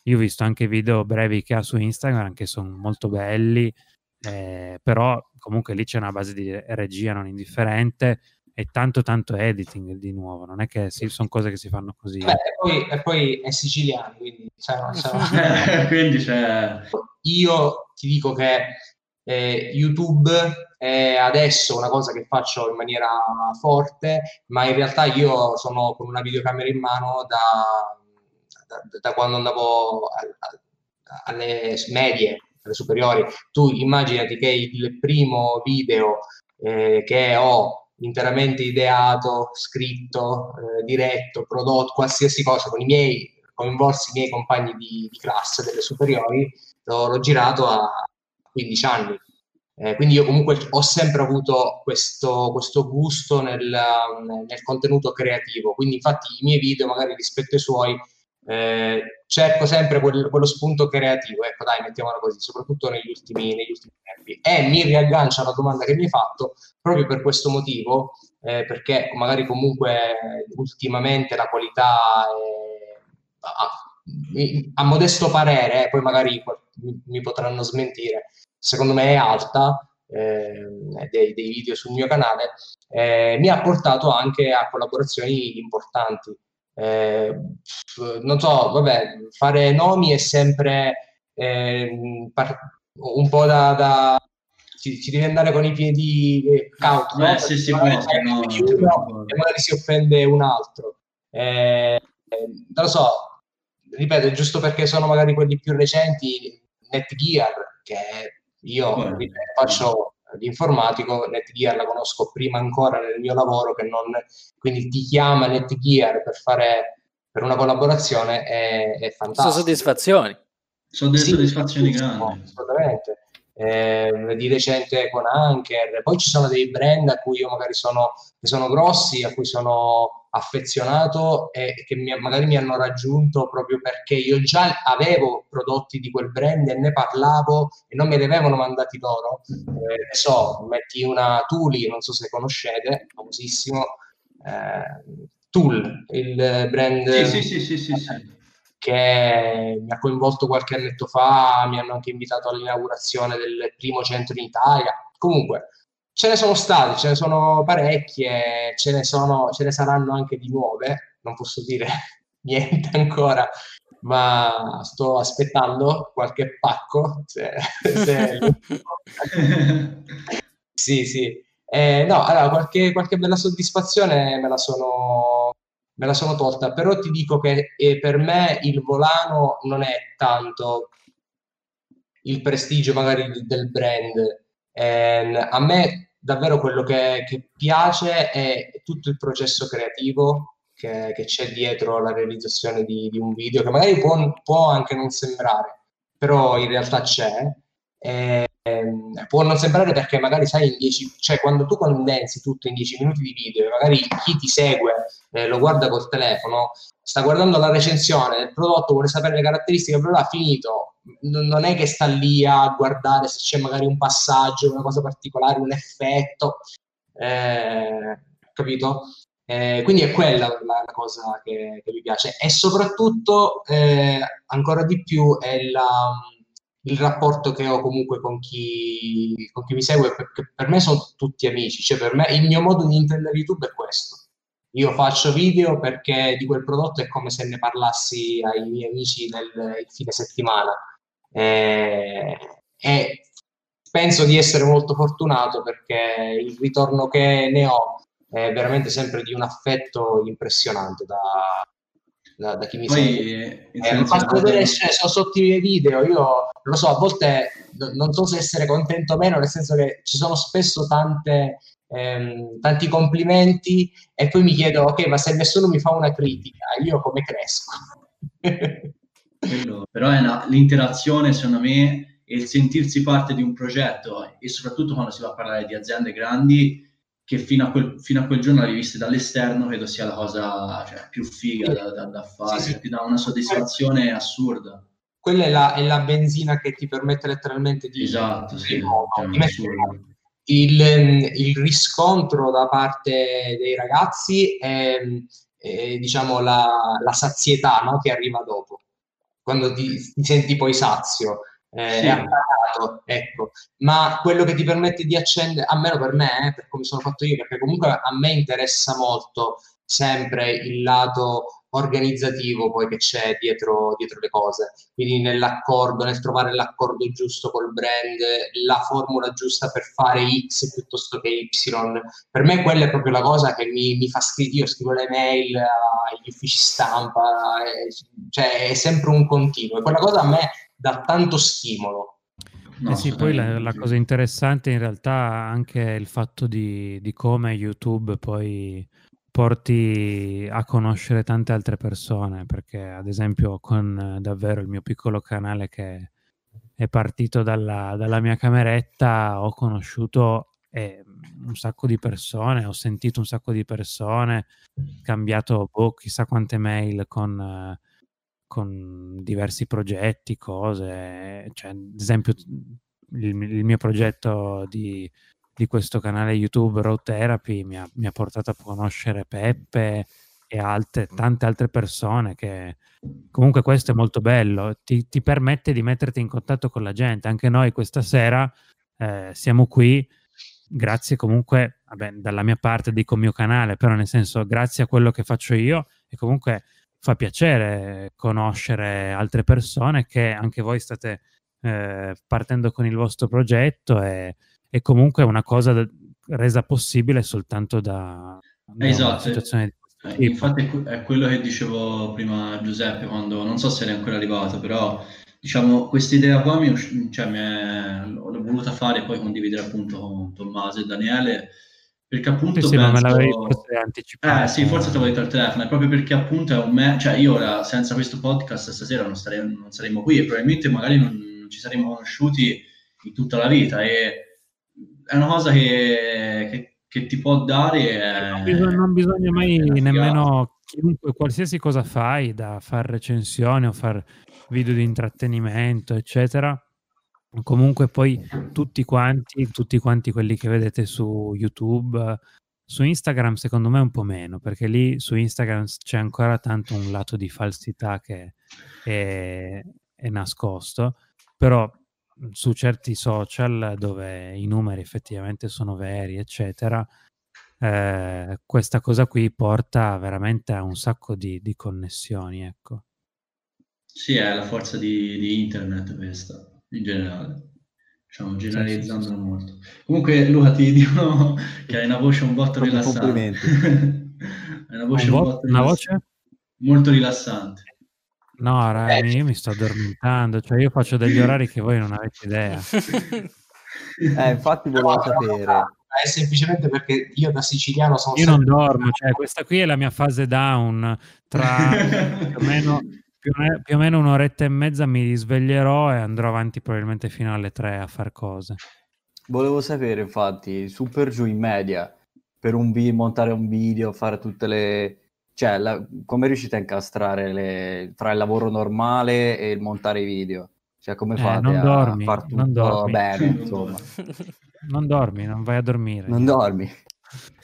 Io ho visto anche video brevi che ha su Instagram che sono molto belli, eh, però comunque lì c'è una base di regia non indifferente e tanto tanto editing di nuovo, non è che si, sono cose che si fanno così. Beh, e, poi, e poi è siciliano, quindi, cioè, cioè... quindi c'è... Io ti dico che eh, YouTube è adesso una cosa che faccio in maniera forte, ma in realtà io sono con una videocamera in mano da, da, da quando andavo a, a, alle medie, alle superiori. Tu immaginati che il primo video eh, che ho interamente ideato, scritto, eh, diretto, prodotto, qualsiasi cosa con i miei coinvolsi i miei compagni di, di classe delle superiori, l'ho, girato a 15 anni. Eh, quindi io comunque ho sempre avuto questo, questo gusto nel, nel, contenuto creativo, quindi infatti i miei video magari rispetto ai suoi eh, cerco sempre quel, quello spunto creativo, ecco dai mettiamola così, soprattutto negli ultimi, negli ultimi tempi. E mi riaggancio alla domanda che mi hai fatto proprio per questo motivo, eh, perché magari comunque ultimamente la qualità è, a modesto parere, eh, poi magari mi, mi, potranno smentire, secondo me è alta eh, dei, dei, video sul mio canale, eh, mi ha portato anche a collaborazioni importanti. Eh, non so, vabbè, fare nomi è sempre eh, un po' da, da ci, ci, devi andare con i piedi cauti, no? Sì, sì, no, no, e magari si offende un altro. Eh, non lo so, ripeto, giusto perché sono magari quelli più recenti, Netgear, che io ripeto, faccio l'informatico, Netgear la conosco prima ancora nel mio lavoro, che non, quindi ti chiama Netgear per fare per una collaborazione è, è fantastico. Sono soddisfazioni. Sono delle sì, soddisfazioni grandi. Assolutamente eh, di recente con Anker, poi ci sono dei brand a cui io magari sono, sono grossi, a cui sono affezionato e che mi, magari mi hanno raggiunto proprio perché io già avevo prodotti di quel brand e ne parlavo e non me li avevano mandati loro. Eh, so, metti una Tuli, non so se conoscete, famosissimo, eh, Tool, il brand... Sì, sì, sì, sì, sì che mi ha coinvolto qualche annetto fa, mi hanno anche invitato all'inaugurazione del primo centro in Italia. Comunque, ce ne sono state, ce ne sono parecchie, ce ne, sono, ce ne saranno anche di nuove, non posso dire niente ancora, ma sto aspettando qualche pacco. Se, se... sì, sì. Eh, no, allora, qualche, qualche, bella soddisfazione me la, sono, me la sono tolta, però ti dico che eh, per me il volano non è tanto il prestigio magari del brand. Eh, a me davvero quello che, che, piace è tutto il processo creativo che, che c'è dietro la realizzazione di, di, un video, che magari può, può anche non sembrare, però in realtà c'è. Eh, può non sembrare perché magari sai in 10 cioè quando tu condensi tutto in 10 minuti di video magari chi ti segue eh, lo guarda col telefono sta guardando la recensione del prodotto vuole sapere le caratteristiche però l'ha finito. Non è che sta lì a guardare se c'è magari un passaggio una cosa particolare un effetto eh, capito? Eh, quindi è quella la, la cosa che, che, mi piace. E soprattutto eh, ancora di più è la il rapporto che ho comunque con chi, con chi mi segue, perché per me sono tutti amici, cioè per me il mio modo di intendere YouTube è questo. Io faccio video perché di quel prodotto è come se ne parlassi ai miei amici nel fine settimana. E, e penso di essere molto fortunato perché il ritorno che ne ho è veramente sempre di un affetto impressionante da, da, da chi mi Poi, segue. Eh, mi fatto vedere cioè, sono sotto i miei video, io lo so, a volte non so se essere contento o meno, nel senso che ci sono spesso tante, ehm, tanti complimenti e poi mi chiedo, ok, ma se nessuno mi fa una critica, io come cresco? Quello, però è una, l'interazione, secondo me, e il sentirsi parte di un progetto e soprattutto quando si va a parlare di aziende grandi, che fino a, quel, fino a quel giorno la rivista dall'esterno credo sia la cosa cioè, più figa da, da, da fare, sì, sì. ti dà una soddisfazione assurda. Quella è la, è la, benzina che ti permette letteralmente di, esatto, sì, di mettere il, il, riscontro da parte dei ragazzi è, è diciamo la, la sazietà no? che arriva dopo, quando ti, ti senti poi sazio eh, sì. è appagato, ecco. Ma quello che ti permette di accendere, almeno per me, eh, per come sono fatto io, perché comunque a me interessa molto sempre il lato organizzativo poi che c'è dietro, dietro le cose, quindi nell'accordo, nel trovare l'accordo giusto col brand, la formula giusta per fare X piuttosto che Y. Per me quella è proprio la cosa che mi, mi fa scrivere, io scrivo le mail agli uffici stampa, eh, cioè è sempre un continuo e quella cosa a me dà tanto stimolo. No, eh sì, poi la, la, cosa interessante in realtà anche il fatto di, di, come YouTube poi porti a conoscere tante altre persone, perché ad esempio con davvero il mio piccolo canale che è partito dalla, dalla mia cameretta ho conosciuto eh, un sacco di persone, ho sentito un sacco di persone, cambiato boh, chissà quante mail con... Eh, con diversi progetti, cose, cioè, ad esempio il, il mio progetto di, di, questo canale YouTube Road Therapy mi ha, mi ha, portato a conoscere Peppe e altre, tante altre persone che comunque questo è molto bello, ti, ti permette di metterti in contatto con la gente, anche noi questa sera eh, siamo qui grazie comunque, vabbè, dalla mia parte dico mio canale, però nel senso grazie a quello che faccio io e comunque fa piacere conoscere altre persone che anche voi state eh, partendo con il vostro progetto e, e comunque è una cosa da, resa possibile soltanto da, da esatto. una situazione di eh, Infatti è quello che dicevo prima Giuseppe quando non so se è ancora arrivato, però diciamo questa idea qua mi, cioè, mi è, l'ho voluta fare e poi condividere appunto con Tommaso e Daniele perché appunto sì, penso... me l'avevi forse anticipato. Eh sì, forse te l'avevo detto al telefono, è proprio perché appunto è un me... cioè io ora senza questo podcast stasera non, stare... non saremmo qui e probabilmente magari non, non ci saremmo conosciuti in tutta la vita e è una cosa che, che, che ti può dare... È... Non, bisogna, non bisogna mai nemmeno, chiunque, qualsiasi cosa fai, da fare recensioni o fare video di intrattenimento, eccetera, comunque poi tutti quanti, tutti quanti quelli che vedete su YouTube, su Instagram secondo me un po' meno, perché lì su Instagram c'è ancora tanto un lato di falsità che è, è nascosto, però su certi social dove i numeri effettivamente sono veri, eccetera, eh, questa cosa qui porta veramente a un sacco di, di connessioni, ecco. Sì, è la forza di, di internet questa, in generale. Diciamo, generalizzando sì, sì, sì. molto. Comunque, Luca, ti dicono che hai una voce un botto rilassante. Complimenti. hai una voce, un, un botto una voce? molto rilassante. No, ragazzi, io mi sto addormentando, cioè io faccio degli orari che voi non avete idea. eh, infatti volevo sapere. È semplicemente perché io da siciliano sono Io non dormo, cioè questa qui è la mia fase down, tra più o meno più, più o meno un'oretta e mezza mi risveglierò e andrò avanti probabilmente fino alle tre a far cose. Volevo sapere, infatti, su per giù in media, per un vi- montare un video, fare tutte le cioè, la, come riuscite a incastrare le, fra il lavoro normale e il montare i video? Cioè, come eh, fate non a dormi, far tutto non dormi. bene, insomma? non dormi, non vai a dormire. Non dormi.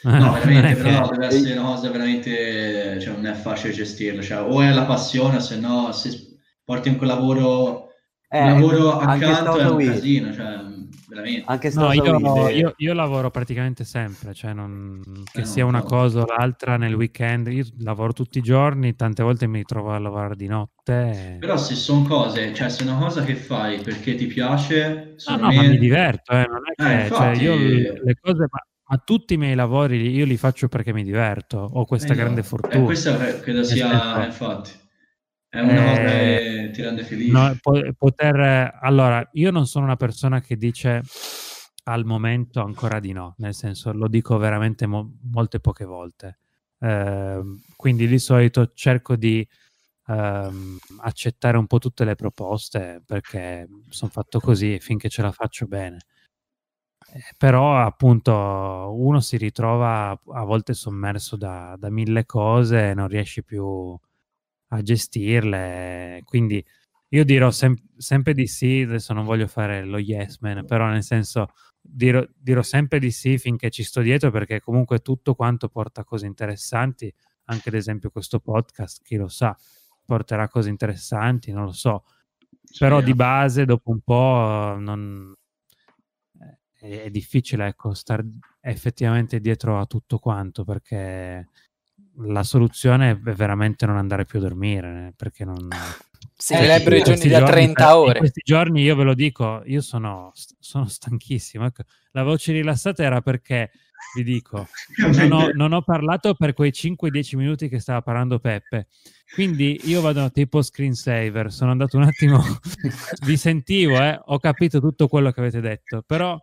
No, veramente, però deve essere una cosa veramente, cioè non è facile gestirla, cioè o è la passione, se no se porti quel lavoro, eh, un lavoro accanto è un casino, cioè veramente. Anche no, io, io, io, lavoro praticamente sempre, cioè non, che eh, sia una so. cosa o l'altra nel weekend. Io lavoro tutti i giorni, tante volte mi trovo a lavorare di notte. Però se sono cose, cioè se è una cosa che fai perché ti piace... No, no, me... ma mi diverto, eh, non è eh, che... Eh, infatti... cioè, io le cose... Ma ma tutti i miei lavori io li faccio perché mi diverto, ho questa eh, grande fortuna. Eh, questo credo sia, infatti, è una cosa che ti rende felice. No, poter, allora, io non sono una persona che dice al momento ancora di no, nel senso lo dico veramente mo- molte poche volte. Eh, quindi di solito cerco di ehm, accettare un po' tutte le proposte perché sono fatto così finché ce la faccio bene. Però appunto uno si ritrova a volte sommerso da, da mille cose e non riesce più a gestirle. Quindi io dirò sem- sempre di sì, adesso non voglio fare lo yes man, però nel senso dirò, dirò sempre di sì finché ci sto dietro perché comunque tutto quanto porta cose interessanti, anche ad esempio questo podcast, chi lo sa, porterà cose interessanti, non lo so. Però di base dopo un po' non, è, difficile ecco, stare effettivamente dietro a tutto quanto perché la soluzione è veramente non andare più a dormire eh, perché non si celebra i giorni da 30 ore. In questi giorni io ve lo dico, io sono, sono stanchissimo. Ecco, la voce rilassata era perché, vi dico, non ho, non ho parlato per quei 5-10 minuti che stava parlando Peppe. Quindi io vado tipo screensaver, sono andato un attimo, vi sentivo, eh, ho capito tutto quello che avete detto, però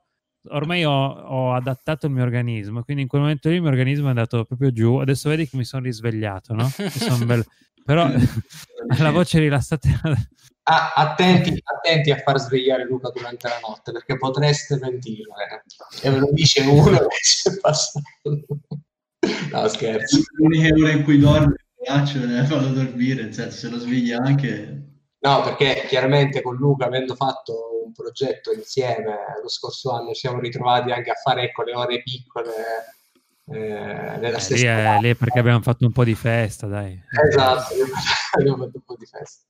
ormai ho, ho, adattato il mio organismo, quindi in quel momento lì il mio organismo è andato proprio giù. Adesso vedi che mi sono risvegliato, no? Son bello... Però la voce rilassata. Ah, attenti, attenti, a far svegliare Luca durante la notte perché potreste mentire. Eh. E ve lo dice uno che si è passato. No, scherzo. L'unica ora in cui dorme, faccio, ne farlo dormire, nel senso, se lo sveglia anche. No, perché chiaramente con Luca, avendo fatto un progetto insieme lo scorso anno, ci siamo ritrovati anche a fare ecco, le ore piccole eh, nella eh, stessa lì, è, lì perché abbiamo fatto un po' di festa, dai. Esatto, abbiamo fatto un po' di festa.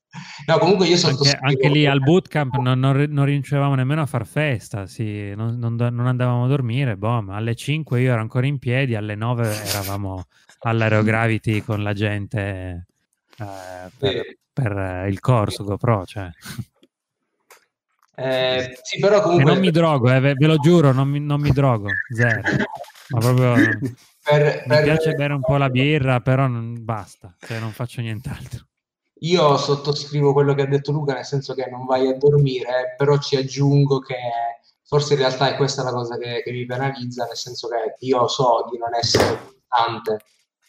No, comunque io anche, anche lì al bootcamp non, non, non riuscivamo nemmeno a far festa, sì, non, non, non, andavamo a dormire, boh, ma alle 5 io ero ancora in piedi, alle 9 eravamo all'aerogravity con la gente eh, per, per, il corso GoPro, cioè. Eh, sì, però comunque... E non mi drogo, eh, ve, ve, lo giuro, non mi, non mi drogo, zero. Ma proprio... Per, mi per... piace bere un po' la birra, però non basta, cioè non faccio nient'altro. Io sottoscrivo quello che ha detto Luca, nel senso che non vai a dormire, però ci aggiungo che forse in realtà è questa la cosa che, che mi penalizza, nel senso che io so di non essere costante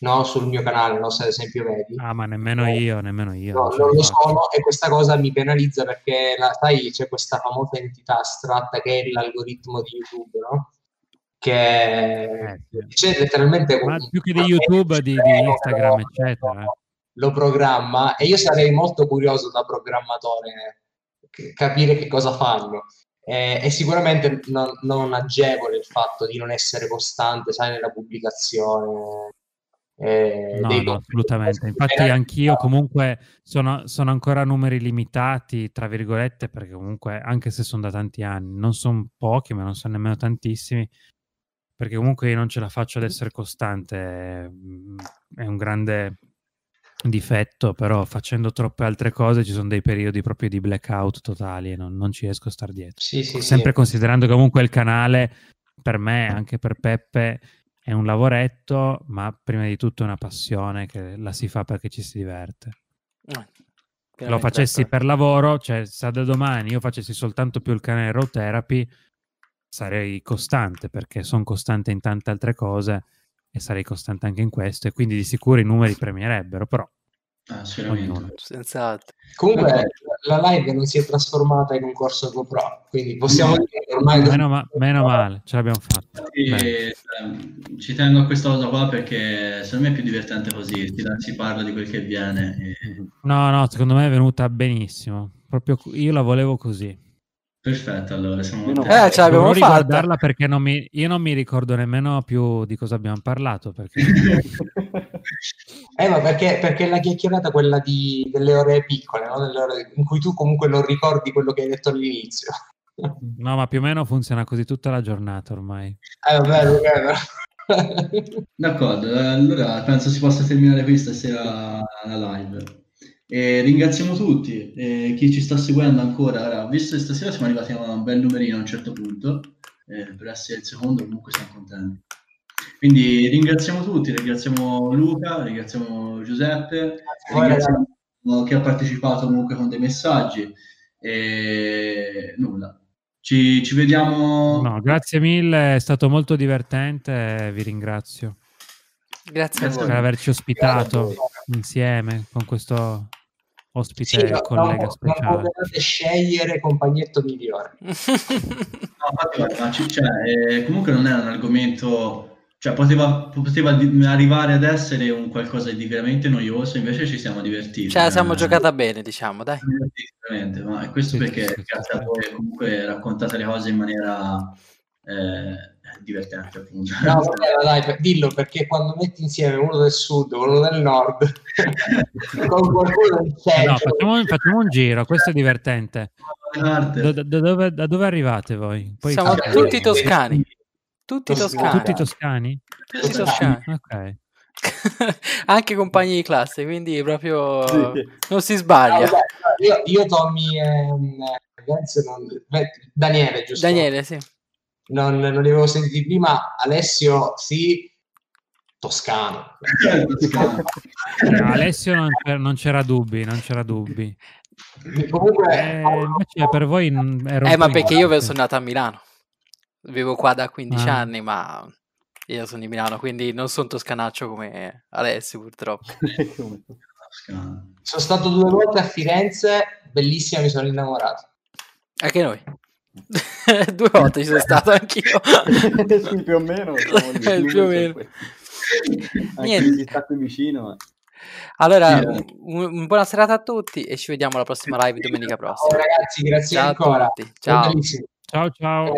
no? sul mio canale, no? se ad esempio vedi. Ah, ma nemmeno eh, io, nemmeno io. No, non lo sono e questa cosa mi penalizza perché, la, sai, c'è questa famosa entità astratta che è l'algoritmo di YouTube, no? Che eh, c'è letteralmente... Ma più che di YouTube, di, di Instagram, eccetera. Lo programma e io sarei molto curioso da programmatore capire che cosa fanno. Eh, e sicuramente non, non agevole il fatto di non essere costante, sai, nella pubblicazione eh, No, no, assolutamente. Infatti anch'io comunque sono, sono ancora numeri limitati, tra virgolette, perché comunque anche se sono da tanti anni, non sono pochi, ma non sono nemmeno tantissimi, perché comunque io non ce la faccio ad essere costante, mm, è un grande difetto, però facendo troppe altre cose ci sono dei periodi proprio di blackout totali e non, non ci riesco a star dietro. Sì, sì, Sempre sì. considerando che comunque il canale per me, anche per Peppe, è un lavoretto, ma prima di tutto è una passione che la si fa perché ci si diverte. Eh, Lo facessi d'accordo. per lavoro, cioè se da domani io facessi soltanto più il canale Raw Therapy, sarei costante perché sono costante in tante altre cose e sarei costante anche in questo e quindi di sicuro i numeri premierebbero, però Ah, sicuramente. ognuno. Senz'altro. Comunque la live non si è trasformata in un corso GoPro, quindi possiamo dire che ormai... Meno, ma- meno male, ce l'abbiamo fatta. Ehm, ci tengo a questa cosa qua perché secondo me è più divertente così, si, parla di quel che viene. e- No, no, secondo me è venuta benissimo. Proprio io la volevo così. Perfetto, allora siamo. Eh, ce l'abbiamo Dovrò fatta. riguardarla perché non mi, io non mi ricordo nemmeno più di cosa abbiamo parlato. Perché... Eh, ma perché, perché la chiacchierata quella di, delle ore piccole, no? Delle ore in cui tu comunque non ricordi quello che hai detto all'inizio. No, ma più o meno funziona così tutta la giornata ormai. Eh, vabbè, però. D'accordo, allora penso si possa terminare qui stasera la live. E ringraziamo tutti e chi ci sta seguendo ancora. Ora, visto che stasera siamo arrivati a un bel numerino a un certo punto, eh, per essere il secondo comunque siamo contenti. Quindi ringraziamo tutti, ringraziamo Luca, ringraziamo Giuseppe, ringraziamo chi ha partecipato comunque con dei messaggi e nulla. Ci, ci vediamo. No, grazie mille, è stato molto divertente, vi ringrazio Grazie a Grazie voi. per averci ospitato Grazie. insieme con questo ospite Sì, no, collega non, non speciale. potete scegliere compagnetto migliore. No, infatti, cioè, eh, comunque non è un argomento, cioè poteva, poteva arrivare ad essere un qualcosa di veramente noioso, invece ci siamo divertiti. Cioè, siamo Eh, giocata bene, diciamo, dai. veramente, ma è questo Sì, perché sì, sì, grazie a voi comunque raccontate le cose in maniera eh, divertente, appunto. No, vabbè, dai, dillo perché quando metti insieme uno del sud e uno del nord con qualcuno del centro no, facciamo, facciamo un giro, questo è divertente. Da, da dove, da dove arrivate voi? Poi Siamo Vabbè, tutti toscani. Tutti Toscani. tutti toscani? Tutti toscani. Ok. Anche compagni di classe, quindi proprio Sì. non si Ah, sbaglia. vabbè, io, io Tommy ehm, non- Daniele giusto Daniele, sì. Non, non li avevo sentiti prima Alessio sì toscano Toscano. Eh, Alessio non, c'era- non c'era dubbi, non c'era dubbi. comunque Eh, invece per voi ero Eh, ma perché io sono nato a Milano. Vivo qua da 15 Ah. anni, ma io sono di Milano, quindi non sono toscanaccio come Alessio, purtroppo. Sono stato due volte a Firenze bellissima mi sono innamorato Anche noi. Due volte ci sono stato anch'io. sì, più o meno. Eh, più o meno. Anche Niente. sta qui vicino. ma- Allora, un, un- buona serata a tutti e ci vediamo alla prossima live domenica Ciao, prossima. ragazzi grazie Ciao a ancora tutti. Ciao. Ciao ciao.